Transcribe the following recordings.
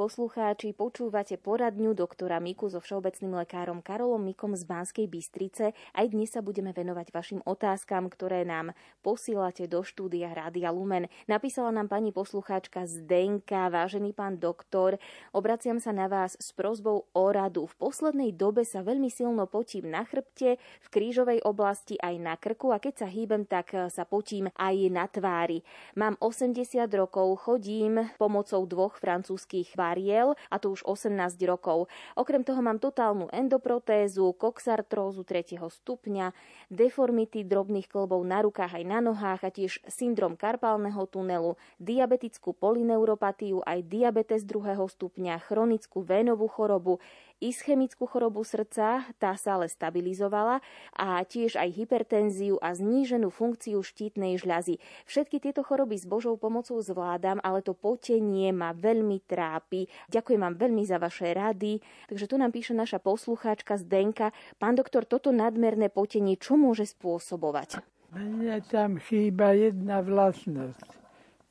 Poslucháči, počúvate poradňu doktora Miku so všeobecným lekárom Karolom Mikom z Banskej Bystrice. Aj dnes sa budeme venovať vašim otázkam, ktoré nám posílate do štúdia Rádia Lumen. Napísala nám pani poslucháčka Zdenka, vážený pán doktor, obraciam sa na vás s prozbou o radu. V poslednej dobe sa veľmi silno potím na chrbte, v krížovej oblasti aj na krku a keď sa hýbem, tak sa potím aj na tvári. Mám 80 rokov, chodím pomocou dvoch francúzských variel a to už 18 rokov. Okrem toho mám totálnu endoprotézu, koxartrózu 3. stupňa, deformity drobných klbov na rukách aj na nohách a tiež syndrom karpálneho tunelu, diabetickú polineuropatiu, aj diabetes 2. stupňa, chronickú vénovú chorobu, ischemickú chorobu srdca, tá sa ale stabilizovala a tiež aj hypertenziu a zníženú funkciu štítnej žľazy. Všetky tieto choroby s Božou pomocou zvládam, ale to potenie ma veľmi trápi. Ďakujem vám veľmi za vaše rady. Takže tu nám píše naša poslucháčka Zdenka. Pán doktor, toto nadmerné potenie čo môže spôsobovať? Mne tam chýba jedna vlastnosť.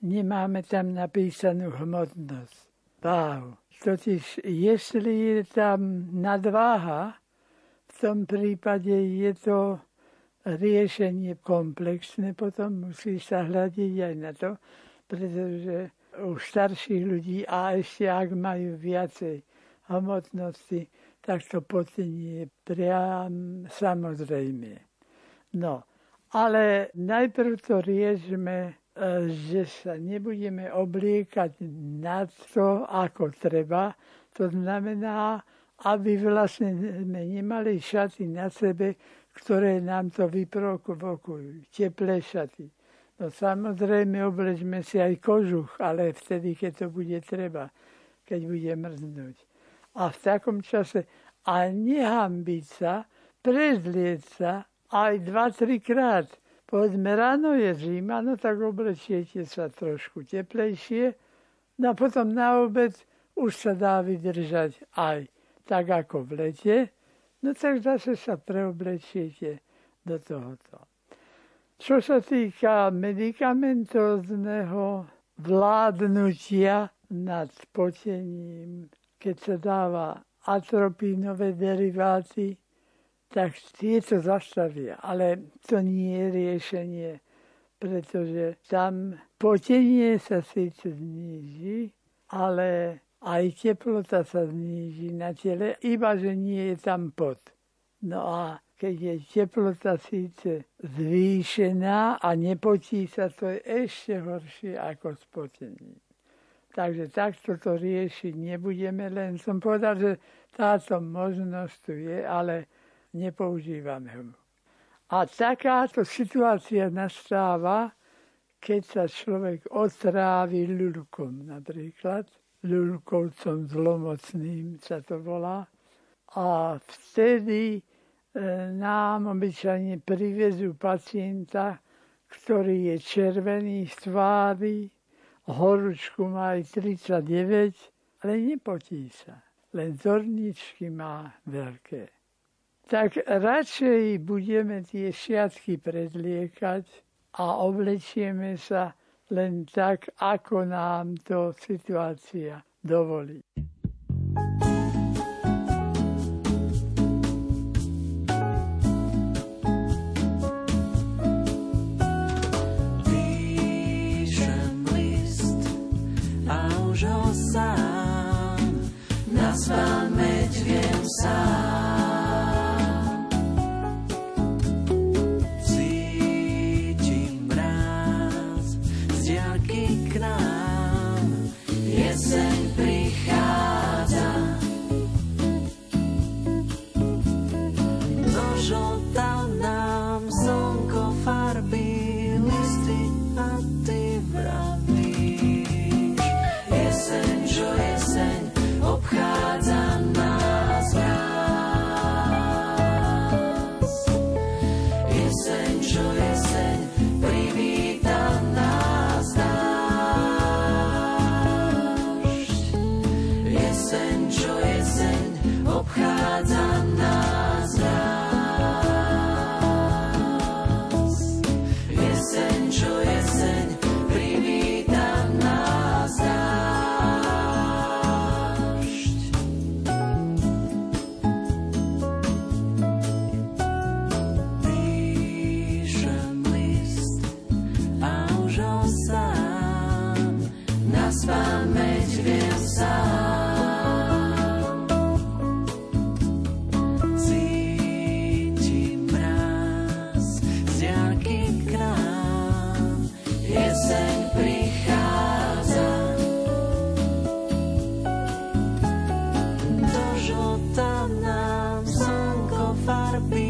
Nemáme tam napísanú hmotnosť. Váhu. Totiž, jestli je tam nadváha, v tom prípade je to riešenie komplexné, potom musí sa hľadiť aj na to, pretože u starších ľudí a ešte ak majú viacej hmotnosti, tak to potenie je priam samozrejme. No, ale najprv to riešme že sa nebudeme obliekať na to, ako treba. To znamená, aby vlastne sme nemali šaty na sebe, ktoré nám to vyprovokujú. Teplé šaty. No samozrejme, oblečme si aj kožuch, ale vtedy, keď to bude treba, keď bude mrznúť. A v takom čase a nehambiť sa, prezlieť sa aj 2-3 krát Povedzme, ráno je zima, no tak oblečiete sa trošku teplejšie, no a potom na obed už sa dá vydržať aj tak ako v lete, no tak zase sa preoblečiete do tohoto. Čo sa týka medicamentózneho vládnutia nad potením, keď sa dáva atropínové deriváty, tak tieto zastavia. Ale to nie je riešenie, pretože tam potenie sa síce zníži, ale aj teplota sa zníži na tele, iba že nie je tam pot. No a keď je teplota síce zvýšená a nepotí sa, to je ešte horšie ako spotenie. Takže takto to riešiť nebudeme, len som povedal, že táto možnosť tu je, ale nepoužívame. A takáto situácia nastáva, keď sa človek otrávi ľulkom napríklad, ľulkovcom zlomocným sa to volá. A vtedy e, nám obyčajne privezú pacienta, ktorý je červený z tvári, horúčku má aj 39, ale nepotí sa. Len zorničky má veľké tak radšej budeme tie šiatky predliekať a oblečieme sa len tak, ako nám to situácia dovolí. ty a ty vravíš. tam nám slnko farby.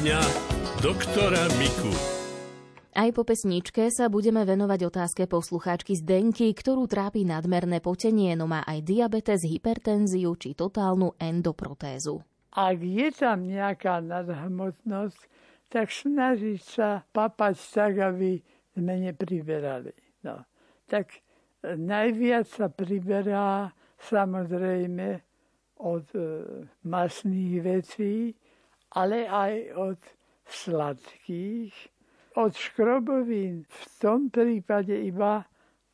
Poradňa doktora Miku. Aj po pesničke sa budeme venovať otázke poslucháčky Zdenky, ktorú trápi nadmerné potenie, no má aj diabetes, hypertenziu či totálnu endoprotézu. Ak je tam nejaká nadhmotnosť, tak snažiť sa papať tak, aby sme nepriberali. No. Tak najviac sa priberá samozrejme od e, masných vecí, ale aj od sladkých, od škrobovín v tom prípade iba,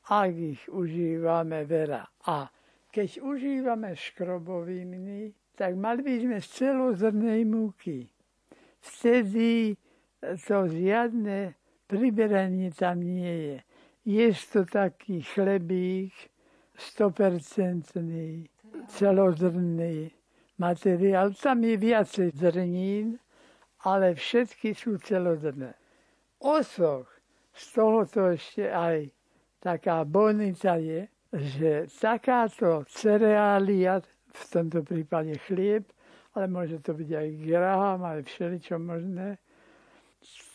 ak ich užívame veľa. A keď užívame škroboviny, tak mali by sme z celozrnej múky. Vtedy to žiadne priberanie tam nie je. Je to taký chlebík, 100% celozrný materiál. Tam je viacej zrnín, ale všetky sú celozrné. Osoch, z tohoto ešte aj taká bonita je, že takáto cereália, v tomto prípade chlieb, ale môže to byť aj graham, aj všeličo možné,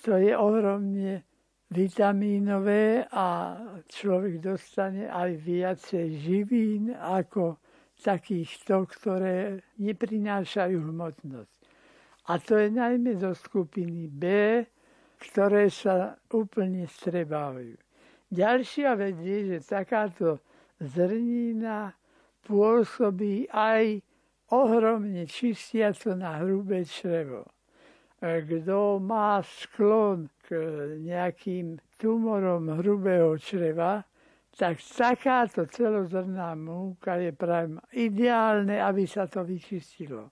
to je ohromne vitamínové a človek dostane aj viacej živín ako takýchto, ktoré neprinášajú hmotnosť. A to je najmä zo skupiny B, ktoré sa úplne strebávajú. Ďalšia vec je, že takáto zrnina pôsobí aj ohromne čistiaco na hrubé črevo. Kto má sklon nejakým tumorom hrubého čreva, tak takáto celozrná múka je práve ideálne, aby sa to vyčistilo.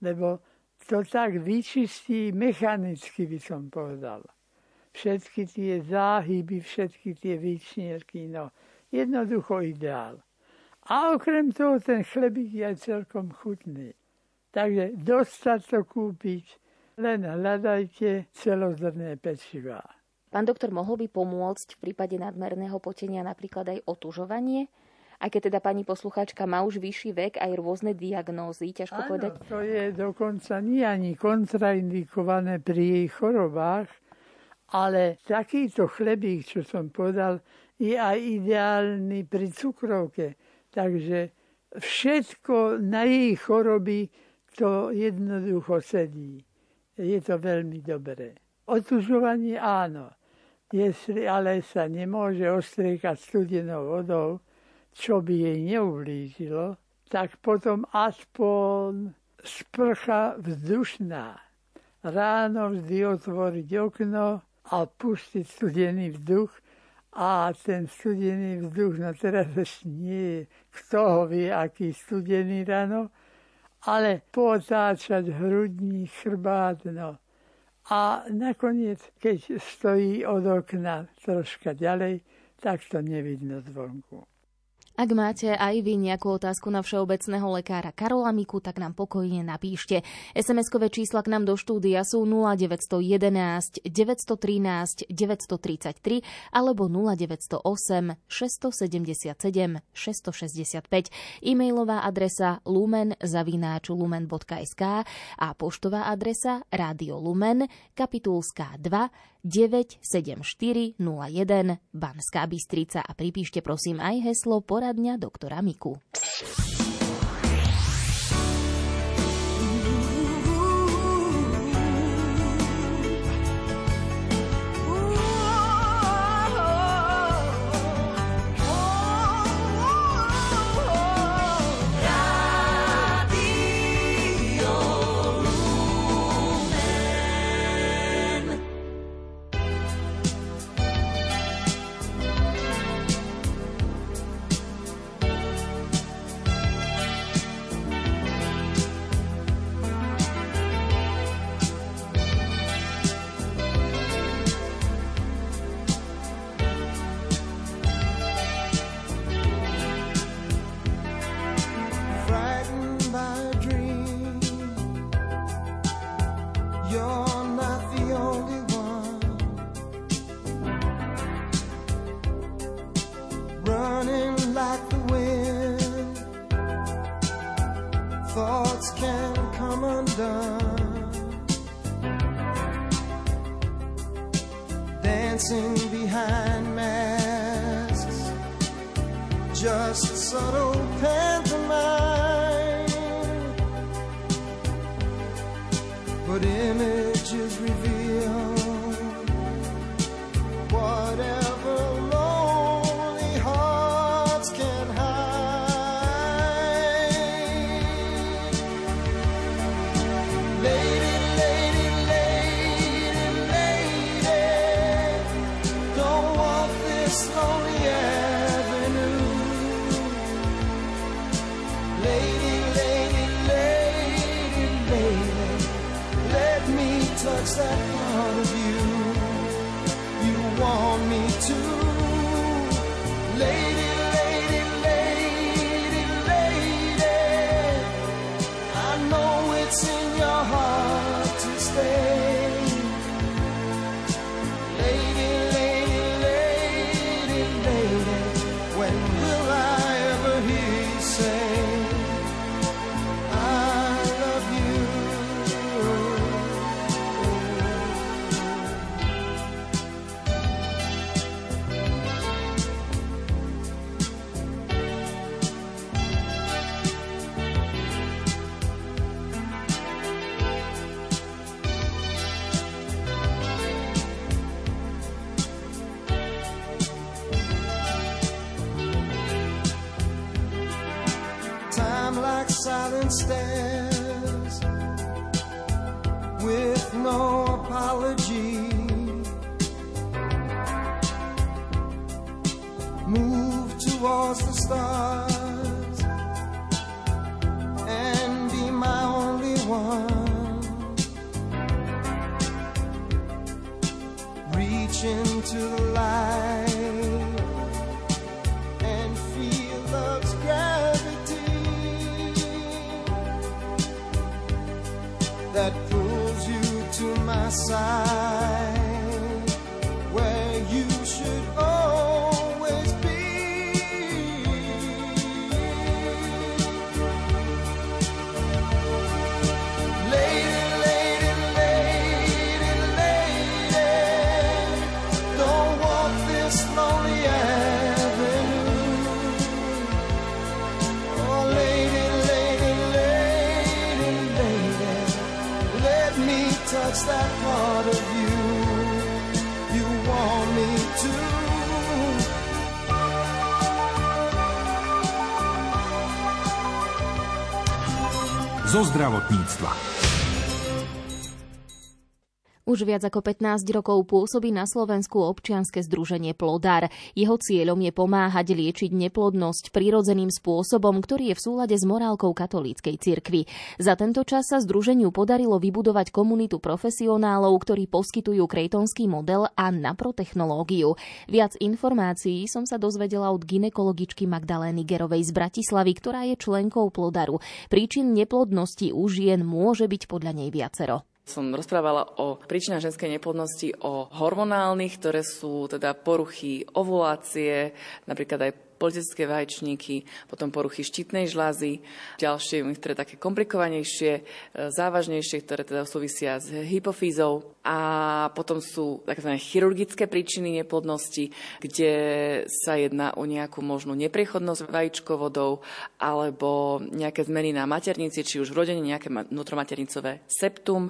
Lebo to tak vyčistí mechanicky, by som povedal. Všetky tie záhyby, všetky tie výčnierky, no jednoducho ideál. A okrem toho ten chlebík je celkom chutný. Takže dostať to kúpiť len hľadajte celozrné pečivá. Pán doktor, mohol by pomôcť v prípade nadmerného potenia napríklad aj otužovanie? Aj keď teda pani posluchačka má už vyšší vek, aj rôzne diagnózy, ťažko Áno, povedať. to je dokonca nie ani kontraindikované pri jej chorobách, ale takýto chlebík, čo som povedal, je aj ideálny pri cukrovke. Takže všetko na jej choroby to jednoducho sedí je to veľmi dobré. Otužovanie áno, jestli ale sa nemôže ostriekať studenou vodou, čo by jej neublížilo, tak potom aspoň sprcha vzdušná. Ráno vždy otvoriť okno a pustiť studený vzduch a ten studený vzduch, no teraz nie kto ho vie, aký studený ráno, ale potáčať hrudní, chrbát, no. A nakoniec, keď stojí od okna troška ďalej, tak to nevidno zvonku. Ak máte aj vy nejakú otázku na všeobecného lekára Karola Miku, tak nám pokojne napíšte. SMS-kové čísla k nám do štúdia sú 0911 913 933 alebo 0908 677 665. E-mailová adresa lumen.lumen.sk a poštová adresa Rádio Lumen, kapitulská 2 97401 Banská Bystrica a pripíšte prosím aj heslo poradňa doktora Miku. thoughts can come undone. Dancing behind masks, just subtle pantomime. But image. Your heart to stay. Zdravotníctva. Už viac ako 15 rokov pôsobí na Slovensku občianske združenie Plodar. Jeho cieľom je pomáhať liečiť neplodnosť prirodzeným spôsobom, ktorý je v súlade s morálkou katolíckej cirkvi. Za tento čas sa združeniu podarilo vybudovať komunitu profesionálov, ktorí poskytujú krejtonský model a naprotechnológiu. Viac informácií som sa dozvedela od ginekologičky Magdalény Gerovej z Bratislavy, ktorá je členkou Plodaru. Príčin neplodnosti u žien môže byť podľa nej viacero. Som rozprávala o príčinách ženskej neplodnosti, o hormonálnych, ktoré sú teda poruchy ovulácie, napríklad aj politické vaječníky, potom poruchy štítnej žlázy, ďalšie, ktoré také komplikovanejšie, e, závažnejšie, ktoré teda súvisia s hypofízou. A potom sú tzv. chirurgické príčiny neplodnosti, kde sa jedná o nejakú možnú neprechodnosť vajíčkovodov alebo nejaké zmeny na maternici, či už v rodine nejaké vnútromaternicové septum,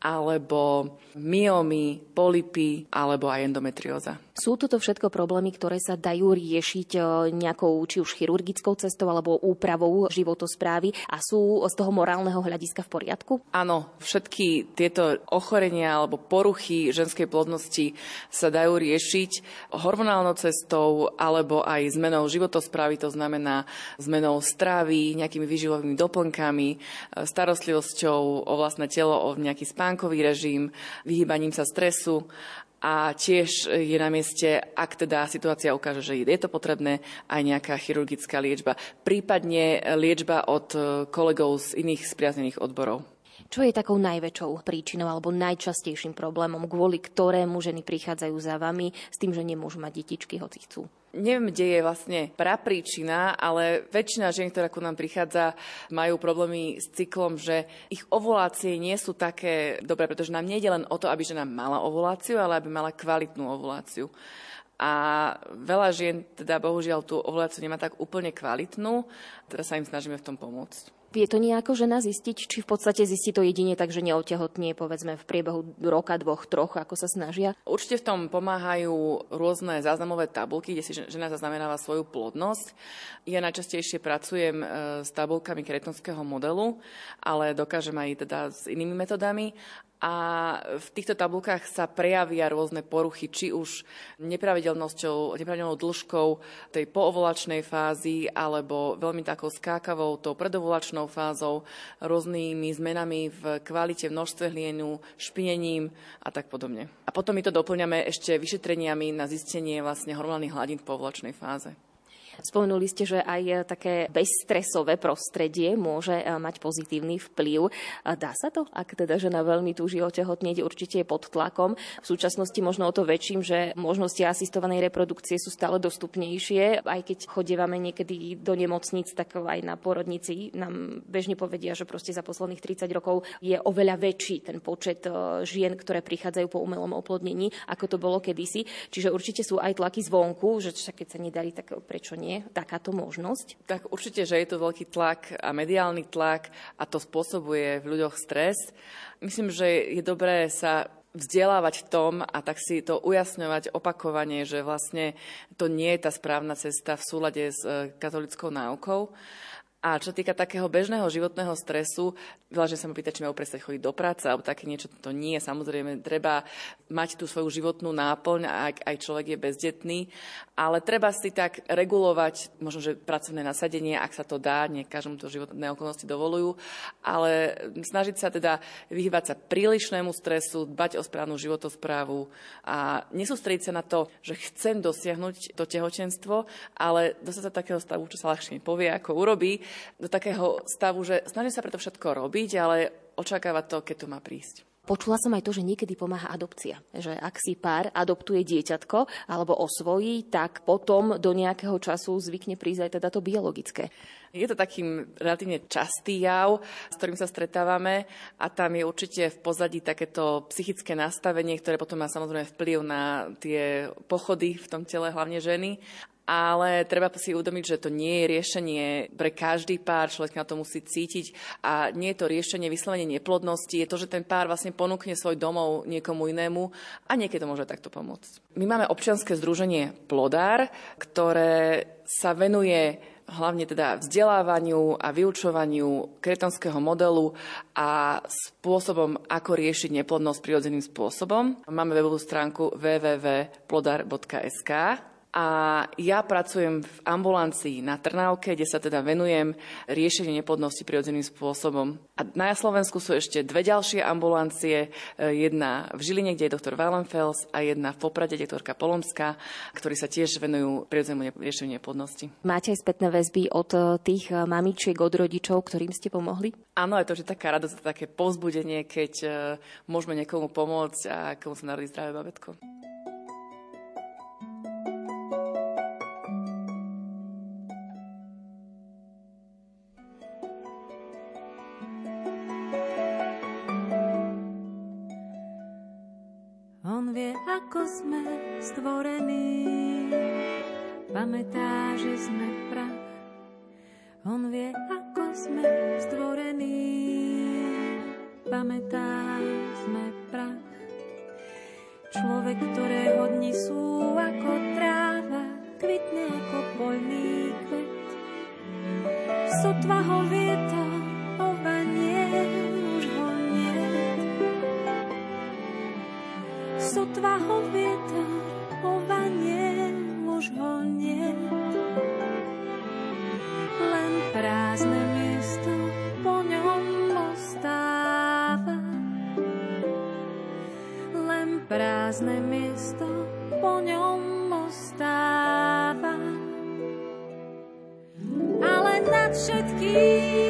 alebo myomy, polipy alebo aj endometrióza. Sú toto všetko problémy, ktoré sa dajú riešiť e, nejakou či už chirurgickou cestou alebo úpravou životosprávy a sú z toho morálneho hľadiska v poriadku? Áno, všetky tieto ochorenia alebo poruchy ženskej plodnosti sa dajú riešiť hormonálnou cestou alebo aj zmenou životosprávy, to znamená zmenou stravy, nejakými výživovými doplnkami, e, starostlivosťou o vlastné telo, o nejaký spánkový režim, vyhýbaním sa stresu a tiež je na mieste, ak teda situácia ukáže, že je to potrebné, aj nejaká chirurgická liečba, prípadne liečba od kolegov z iných spriaznených odborov. Čo je takou najväčšou príčinou alebo najčastejším problémom, kvôli ktorému ženy prichádzajú za vami s tým, že nemôžu mať detičky, hoci chcú? Neviem, kde je vlastne prapríčina, ale väčšina žien, ktorá ku nám prichádza, majú problémy s cyklom, že ich ovulácie nie sú také dobré, pretože nám nejde len o to, aby žena mala ovuláciu, ale aby mala kvalitnú ovuláciu. A veľa žien teda bohužiaľ tú ovuláciu nemá tak úplne kvalitnú, teda sa im snažíme v tom pomôcť. Vie to nejako žena zistiť, či v podstate zistí to jedine tak, že neotehotnie povedzme v priebehu roka, dvoch, troch, ako sa snažia? Určite v tom pomáhajú rôzne záznamové tabulky, kde si žena zaznamenáva svoju plodnosť. Ja najčastejšie pracujem e, s tabulkami kretonského modelu, ale dokážem aj teda s inými metodami a v týchto tabulkách sa prejavia rôzne poruchy, či už nepravidelnosťou, nepravidelnou dĺžkou tej poovolačnej fázy, alebo veľmi takou skákavou, tou predovolačnou fázou, rôznymi zmenami v kvalite, množstve hlienu, špinením a tak podobne. A potom my to doplňame ešte vyšetreniami na zistenie vlastne hormonálnych hladín v poovolačnej fáze. Spomenuli ste, že aj e, také bezstresové prostredie môže e, mať pozitívny vplyv. Dá sa to, ak teda žena veľmi túži otehotnieť, určite je pod tlakom. V súčasnosti možno o to väčším, že možnosti asistovanej reprodukcie sú stále dostupnejšie. Aj keď chodievame niekedy do nemocnic, tak aj na porodnici nám bežne povedia, že proste za posledných 30 rokov je oveľa väčší ten počet e, žien, ktoré prichádzajú po umelom oplodnení, ako to bolo kedysi. Čiže určite sú aj tlaky zvonku, že keď sa nedarí, tak prečo nie? Nie takáto možnosť? Tak určite, že je to veľký tlak a mediálny tlak a to spôsobuje v ľuďoch stres. Myslím, že je dobré sa vzdelávať v tom a tak si to ujasňovať opakovane, že vlastne to nie je tá správna cesta v súlade s e, katolickou náukou. A čo týka takého bežného životného stresu, veľa že sa ma pýta, či majú prestať chodiť do práce, alebo také niečo, to nie. Samozrejme, treba mať tú svoju životnú náplň, ak aj človek je bezdetný, ale treba si tak regulovať, možno, že pracovné nasadenie, ak sa to dá, nie každému to životné okolnosti dovolujú, ale snažiť sa teda vyhýbať sa prílišnému stresu, dbať o správnu životosprávu a nesústrediť sa na to, že chcem dosiahnuť to tehotenstvo, ale dostať sa takého stavu, čo sa ľahšie povie, ako urobí, do takého stavu, že snažím sa preto všetko robiť, ale očakávať to, keď to má prísť. Počula som aj to, že niekedy pomáha adopcia. Že ak si pár adoptuje dieťatko alebo osvojí, tak potom do nejakého času zvykne prísť aj teda to biologické. Je to takým relatívne častý jav, s ktorým sa stretávame a tam je určite v pozadí takéto psychické nastavenie, ktoré potom má samozrejme vplyv na tie pochody v tom tele, hlavne ženy ale treba si uvedomiť, že to nie je riešenie pre každý pár, človek na to musí cítiť a nie je to riešenie vyslovene neplodnosti, je to, že ten pár vlastne ponúkne svoj domov niekomu inému a niekedy to môže takto pomôcť. My máme občianske združenie Plodár, ktoré sa venuje hlavne teda vzdelávaniu a vyučovaniu kretonského modelu a spôsobom, ako riešiť neplodnosť prirodzeným spôsobom. Máme webovú stránku www.plodar.sk a ja pracujem v ambulancii na Trnávke, kde sa teda venujem riešeniu neplodnosti prirodzeným spôsobom. A na Slovensku sú ešte dve ďalšie ambulancie. E, jedna v Žiline, kde je doktor Wallenfels a jedna v Poprade, doktorka Polomská, ktorí sa tiež venujú prirodzenému riešeniu neplodnosti. Máte aj spätné väzby od e, tých e, mamičiek, od rodičov, ktorým ste pomohli? Áno, je to že taká radosť, také povzbudenie, keď môžeme niekomu pomôcť a komu sa narodí zdravé babetko. Sme stvorení. Pamätá, že sme prach. On vie, ako sme stvorení. Pamätá, sme prach. Človek, ktorého dni sú ako tráva, kvitne ako poľný kvet. Sotva ho vietor, sotva ho vietor ovanie, už ho nie. Len prázdne miesto po ňom ostáva. Len prázdne miesto po ňom ostáva. Ale nad všetkým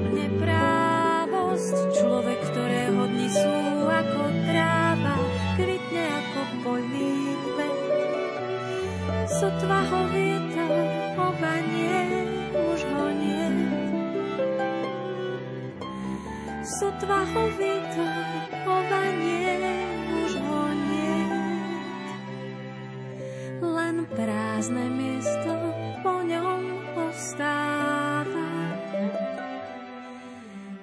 prázdne miesto po ňom ostáva.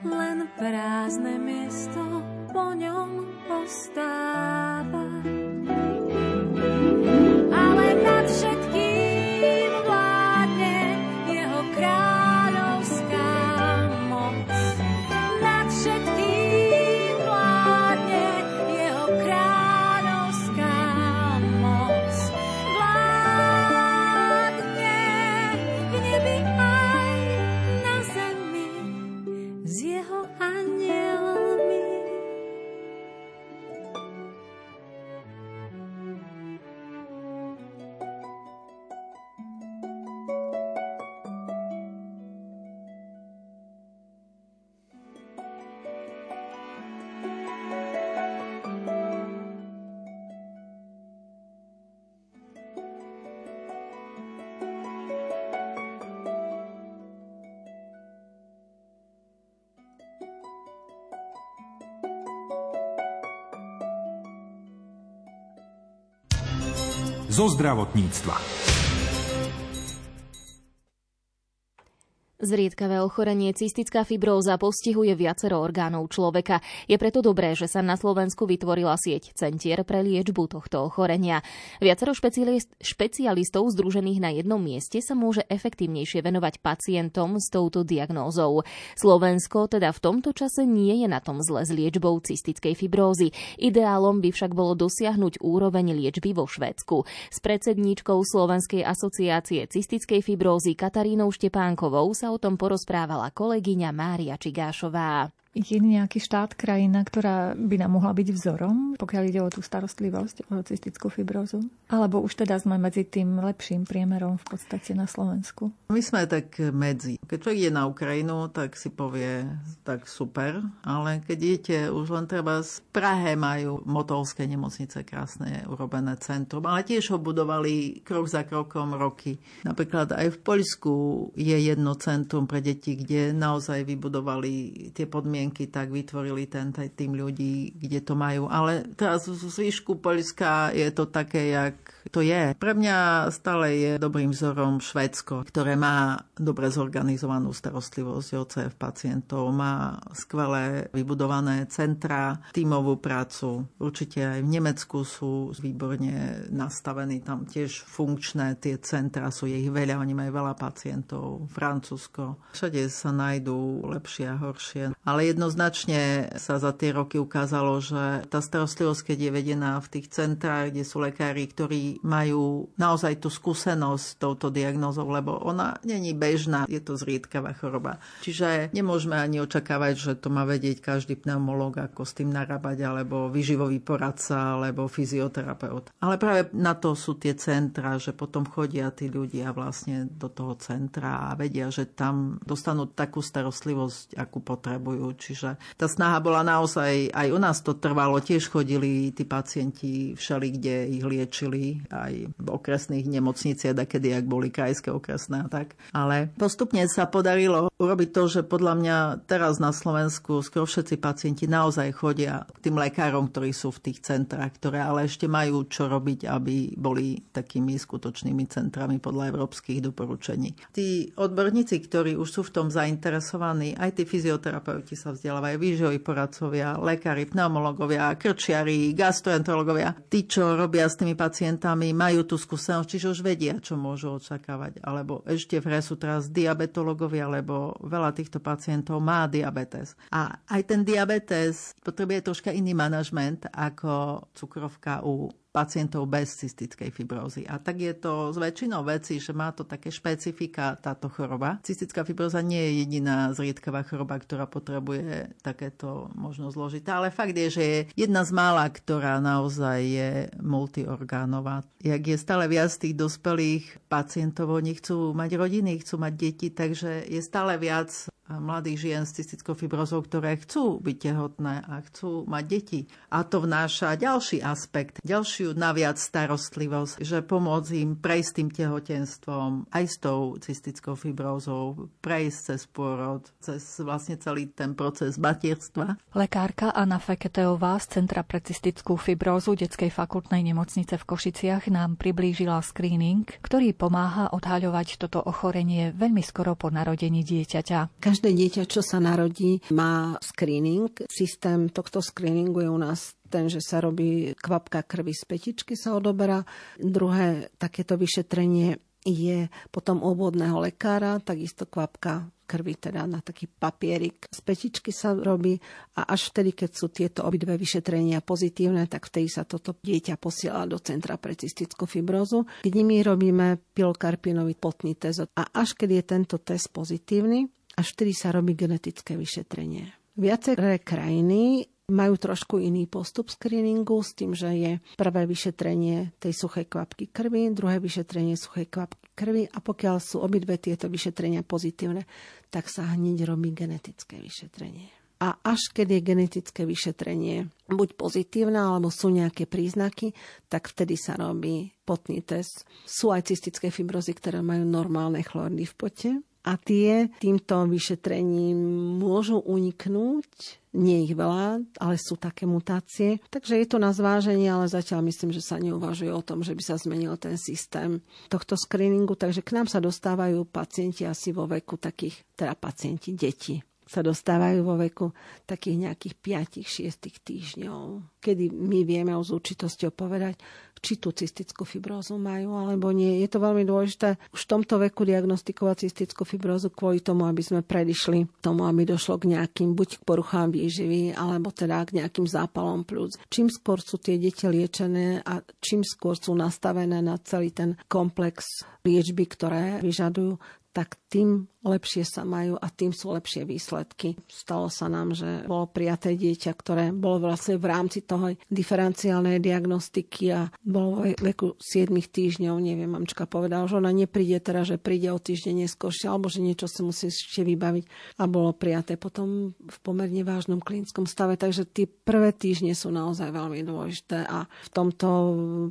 Len prázdne miesto po ňom ostáva. Zo zdravotníctva. Zriedkavé ochorenie cystická fibróza postihuje viacero orgánov človeka. Je preto dobré, že sa na Slovensku vytvorila sieť centier pre liečbu tohto ochorenia. Viacero špecialist, špecialistov združených na jednom mieste sa môže efektívnejšie venovať pacientom s touto diagnózou. Slovensko teda v tomto čase nie je na tom zle s liečbou cystickej fibrózy. Ideálom by však bolo dosiahnuť úroveň liečby vo Švédsku. S predsedníčkou Slovenskej asociácie cystickej fibrózy Katarínou Štepánkovou sa o tom porozprávala kolegyňa Mária Čigášová. Je nejaký štát, krajina, ktorá by nám mohla byť vzorom, pokiaľ ide o tú starostlivosť, o cystickú fibrózu? Alebo už teda sme medzi tým lepším priemerom v podstate na Slovensku? My sme tak medzi. Keď človek ide na Ukrajinu, tak si povie, tak super, ale keď idete už len treba z Prahe majú motovské nemocnice krásne urobené centrum, ale tiež ho budovali krok za krokom roky. Napríklad aj v Poľsku je jedno centrum pre deti, kde naozaj vybudovali tie podmienky tak vytvorili ten tým ľudí, kde to majú. Ale teraz v zvyšku Poľska je to také, jak to je. Pre mňa stále je dobrým vzorom Švédsko, ktoré má dobre zorganizovanú starostlivosť OCF pacientov, má skvelé vybudované centra, tímovú prácu. Určite aj v Nemecku sú výborne nastavení, tam tiež funkčné tie centra, sú ich veľa, oni majú veľa pacientov. Francúzsko, všade sa nájdú lepšie a horšie. Ale jednoznačne sa za tie roky ukázalo, že tá starostlivosť, keď je vedená v tých centrách, kde sú lekári, ktorí majú naozaj tú skúsenosť s touto diagnózou, lebo ona není bežná, je to zriedkavá choroba. Čiže nemôžeme ani očakávať, že to má vedieť každý pneumolog, ako s tým narábať, alebo vyživový poradca, alebo fyzioterapeut. Ale práve na to sú tie centra, že potom chodia tí ľudia vlastne do toho centra a vedia, že tam dostanú takú starostlivosť, akú potrebujú. Čiže tá snaha bola naozaj, aj u nás to trvalo, tiež chodili tí pacienti všeli, kde ich liečili, aj v okresných nemocniciach, kedy ak boli krajské okresné a tak. Ale postupne sa podarilo urobiť to, že podľa mňa teraz na Slovensku skoro všetci pacienti naozaj chodia k tým lekárom, ktorí sú v tých centrách, ktoré ale ešte majú čo robiť, aby boli takými skutočnými centrami podľa európskych doporučení. Tí odborníci, ktorí už sú v tom zainteresovaní, aj tí fyzioterapeuti sa sa vzdelávajú výživoví poradcovia, lekári, pneumologovia, krčiari, gastroenterologovia. Tí, čo robia s tými pacientami, majú tú skúsenosť, čiže už vedia, čo môžu očakávať. Alebo ešte v sú teraz diabetológovia, lebo veľa týchto pacientov má diabetes. A aj ten diabetes potrebuje troška iný manažment ako cukrovka u pacientov bez cystickej fibrózy. A tak je to s väčšinou veci, že má to také špecifika táto choroba. Cystická fibróza nie je jediná zriedkavá choroba, ktorá potrebuje takéto možno zložitá, ale fakt je, že je jedna z mála, ktorá naozaj je multiorgánová. Jak je stále viac tých dospelých pacientov, oni chcú mať rodiny, chcú mať deti, takže je stále viac mladých žien s cystickou fibrozou, ktoré chcú byť tehotné a chcú mať deti. A to vnáša ďalší aspekt, ďalšiu naviac starostlivosť, že pomôcť im prejsť tým tehotenstvom aj s tou cystickou fibrozou, prejsť cez pôrod, cez vlastne celý ten proces materstva. Lekárka Anna Feketeová z Centra pre cystickú fibrózu Detskej fakultnej nemocnice v Košiciach nám priblížila screening, ktorý pomáha odhaľovať toto ochorenie veľmi skoro po narodení dieťaťa. Každé dieťa, čo sa narodí, má screening. Systém tohto screeningu je u nás ten, že sa robí kvapka krvi z petičky sa odoberá. Druhé takéto vyšetrenie je potom obvodného lekára, takisto kvapka krvi, teda na taký papierik z petičky sa robí a až vtedy, keď sú tieto obidve vyšetrenia pozitívne, tak vtedy sa toto dieťa posiela do Centra pre cystickú fibrózu, kde my robíme pilokarpinový potný test a až keď je tento test pozitívny, až vtedy sa robí genetické vyšetrenie. Viaceré krajiny majú trošku iný postup screeningu s tým, že je prvé vyšetrenie tej suchej kvapky krvi, druhé vyšetrenie suchej kvapky krvi a pokiaľ sú obidve tieto vyšetrenia pozitívne, tak sa hneď robí genetické vyšetrenie. A až keď je genetické vyšetrenie buď pozitívne, alebo sú nejaké príznaky, tak vtedy sa robí potný test. Sú aj cystické fibrozy, ktoré majú normálne chlordy v pote, a tie týmto vyšetrením môžu uniknúť. Nie ich veľa, ale sú také mutácie. Takže je to na zváženie, ale zatiaľ myslím, že sa neuvažuje o tom, že by sa zmenil ten systém tohto screeningu. Takže k nám sa dostávajú pacienti asi vo veku takých, teda pacienti, deti sa dostávajú vo veku takých nejakých 5-6 týždňov, kedy my vieme o zúčitosťou povedať, či tú cystickú fibrózu majú alebo nie. Je to veľmi dôležité už v tomto veku diagnostikovať cystickú fibrózu kvôli tomu, aby sme predišli tomu, aby došlo k nejakým buď k poruchám výživy, alebo teda k nejakým zápalom plus. Čím skôr sú tie deti liečené a čím skôr sú nastavené na celý ten komplex liečby, ktoré vyžadujú, tak tým lepšie sa majú a tým sú lepšie výsledky. Stalo sa nám, že bolo prijaté dieťa, ktoré bolo vlastne v rámci toho diferenciálnej diagnostiky a bolo vo veku 7 týždňov, neviem, mamčka povedala, že ona nepríde teraz, že príde o týždeň neskôršie, alebo že niečo sa musí ešte vybaviť. A bolo prijaté potom v pomerne vážnom klinickom stave, takže tie prvé týždne sú naozaj veľmi dôležité a v tomto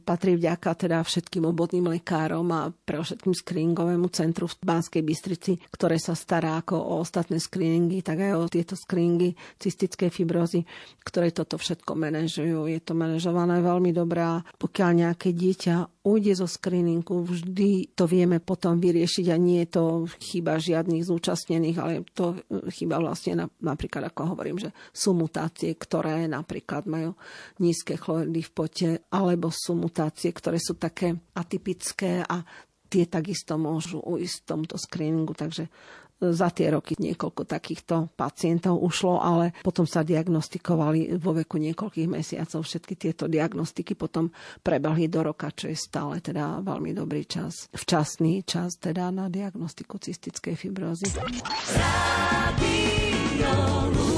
patrí vďaka teda všetkým obodným lekárom a pre všetkým screeningovému centru v Banskej Bystrici, ktoré sa stará ako o ostatné screeningy, tak aj o tieto screeningy cystickej fibrozy, ktoré toto všetko manažujú. Je to manažované veľmi dobré. Pokiaľ nejaké dieťa ujde zo screeningu, vždy to vieme potom vyriešiť a nie je to chyba žiadnych zúčastnených, ale to chyba vlastne napríklad, ako hovorím, že sú mutácie, ktoré napríklad majú nízke chloridy v pote, alebo sú mutácie, ktoré sú také atypické a tie takisto môžu ujsť v tomto screeningu, takže za tie roky niekoľko takýchto pacientov ušlo, ale potom sa diagnostikovali vo veku niekoľkých mesiacov. Všetky tieto diagnostiky potom prebehli do roka, čo je stále teda veľmi dobrý čas, včasný čas teda na diagnostiku cystickej fibrózy. Radio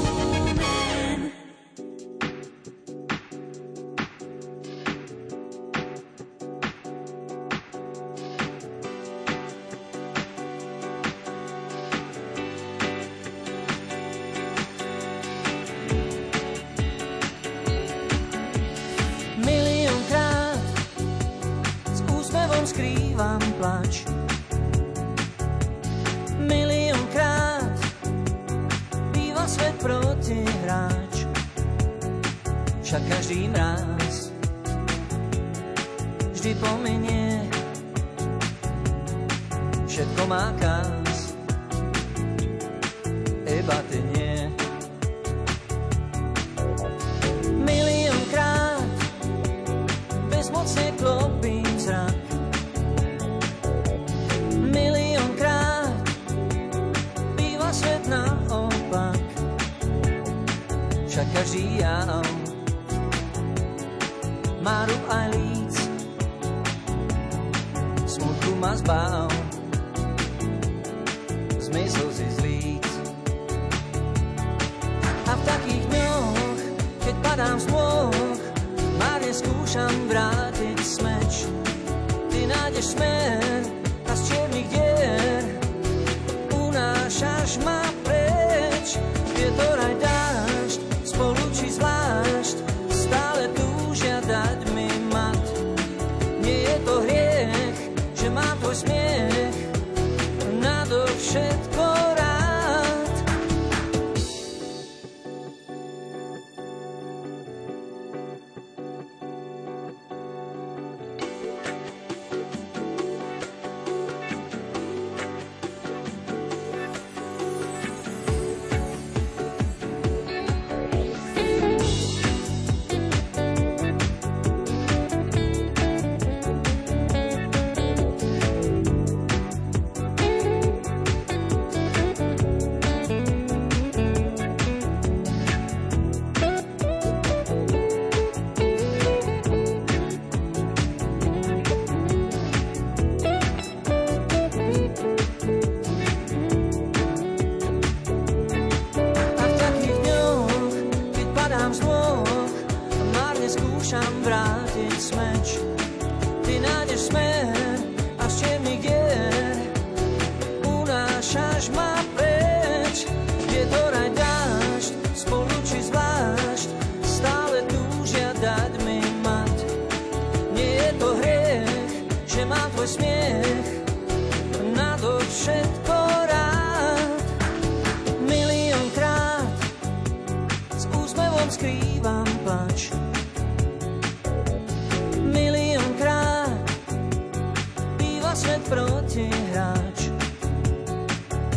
vlastne protihráč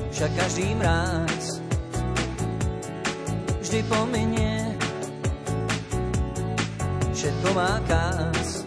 Však každý mráz Vždy pominie. Všetko má kás